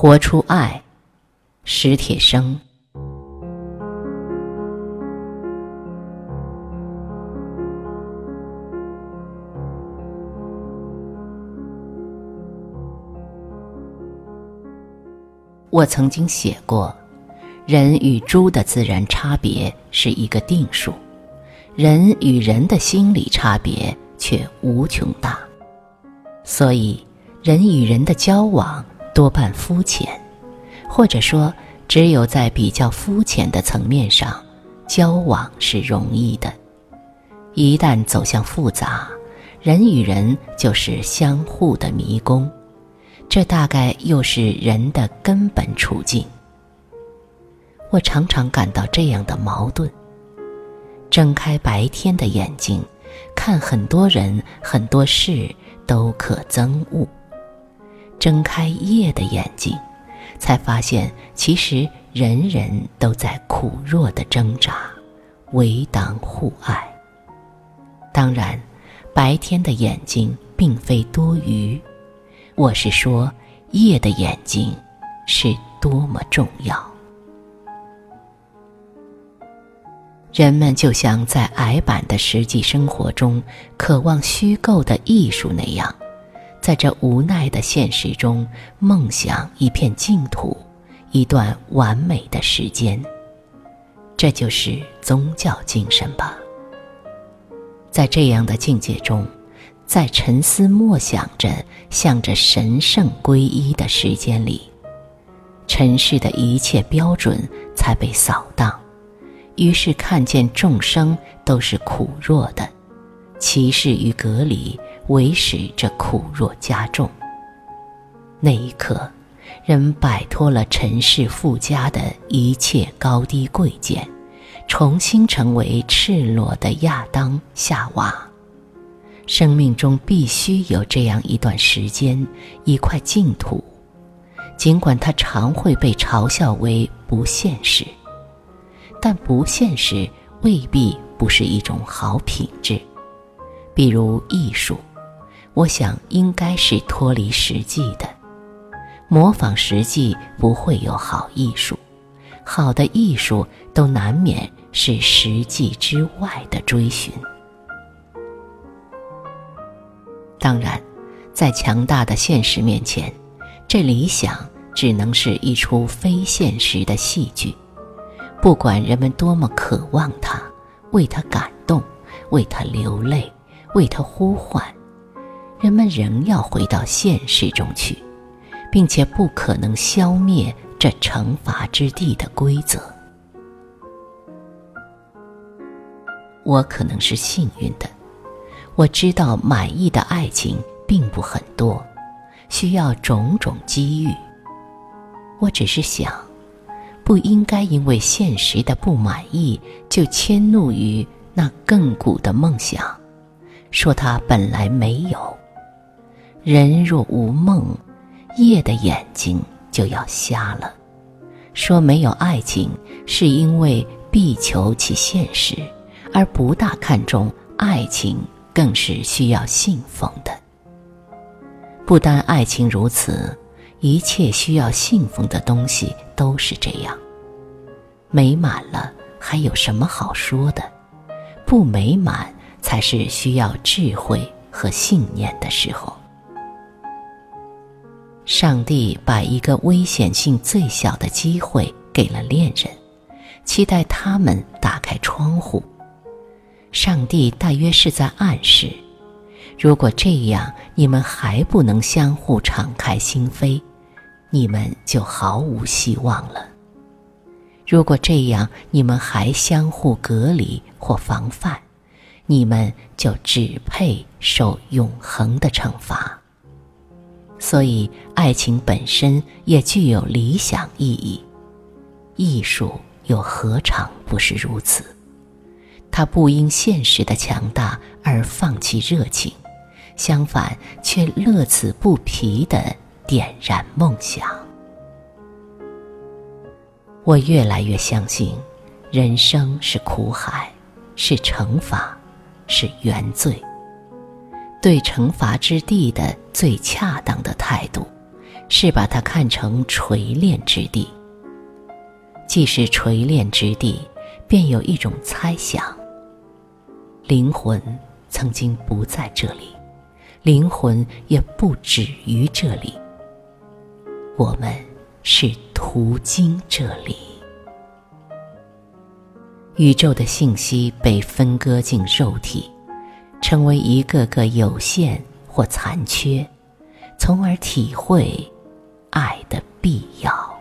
活出爱，史铁生。我曾经写过，人与猪的自然差别是一个定数，人与人的心理差别却无穷大，所以人与人的交往多半肤浅，或者说，只有在比较肤浅的层面上，交往是容易的。一旦走向复杂，人与人就是相互的迷宫。这大概又是人的根本处境。我常常感到这样的矛盾：睁开白天的眼睛，看很多人、很多事都可憎恶；睁开夜的眼睛，才发现其实人人都在苦弱的挣扎，为党互爱。当然，白天的眼睛并非多余。我是说，夜的眼睛是多么重要。人们就像在矮板的实际生活中渴望虚构的艺术那样，在这无奈的现实中梦想一片净土，一段完美的时间。这就是宗教精神吧。在这样的境界中。在沉思默想着、向着神圣皈依的时间里，尘世的一切标准才被扫荡，于是看见众生都是苦弱的，歧视与隔离为使这苦弱加重。那一刻，人摆脱了尘世附加的一切高低贵贱，重新成为赤裸的亚当夏娃。生命中必须有这样一段时间，一块净土，尽管它常会被嘲笑为不现实，但不现实未必不是一种好品质。比如艺术，我想应该是脱离实际的，模仿实际不会有好艺术，好的艺术都难免是实际之外的追寻。当然，在强大的现实面前，这理想只能是一出非现实的戏剧。不管人们多么渴望它，为它感动，为它流泪，为它呼唤，人们仍要回到现实中去，并且不可能消灭这惩罚之地的规则。我可能是幸运的。我知道满意的爱情并不很多，需要种种机遇。我只是想，不应该因为现实的不满意就迁怒于那亘古的梦想，说它本来没有。人若无梦，夜的眼睛就要瞎了。说没有爱情，是因为必求其现实，而不大看重爱情。更是需要信奉的。不单爱情如此，一切需要信奉的东西都是这样。美满了，还有什么好说的？不美满，才是需要智慧和信念的时候。上帝把一个危险性最小的机会给了恋人，期待他们打开窗户。上帝大约是在暗示：如果这样你们还不能相互敞开心扉，你们就毫无希望了；如果这样你们还相互隔离或防范，你们就只配受永恒的惩罚。所以，爱情本身也具有理想意义，艺术又何尝不是如此？他不因现实的强大而放弃热情，相反，却乐此不疲地点燃梦想。我越来越相信，人生是苦海，是惩罚，是原罪。对惩罚之地的最恰当的态度，是把它看成锤炼之地。既是锤炼之地，便有一种猜想：灵魂曾经不在这里，灵魂也不止于这里。我们是途经这里。宇宙的信息被分割进肉体，成为一个个有限或残缺，从而体会爱的必要。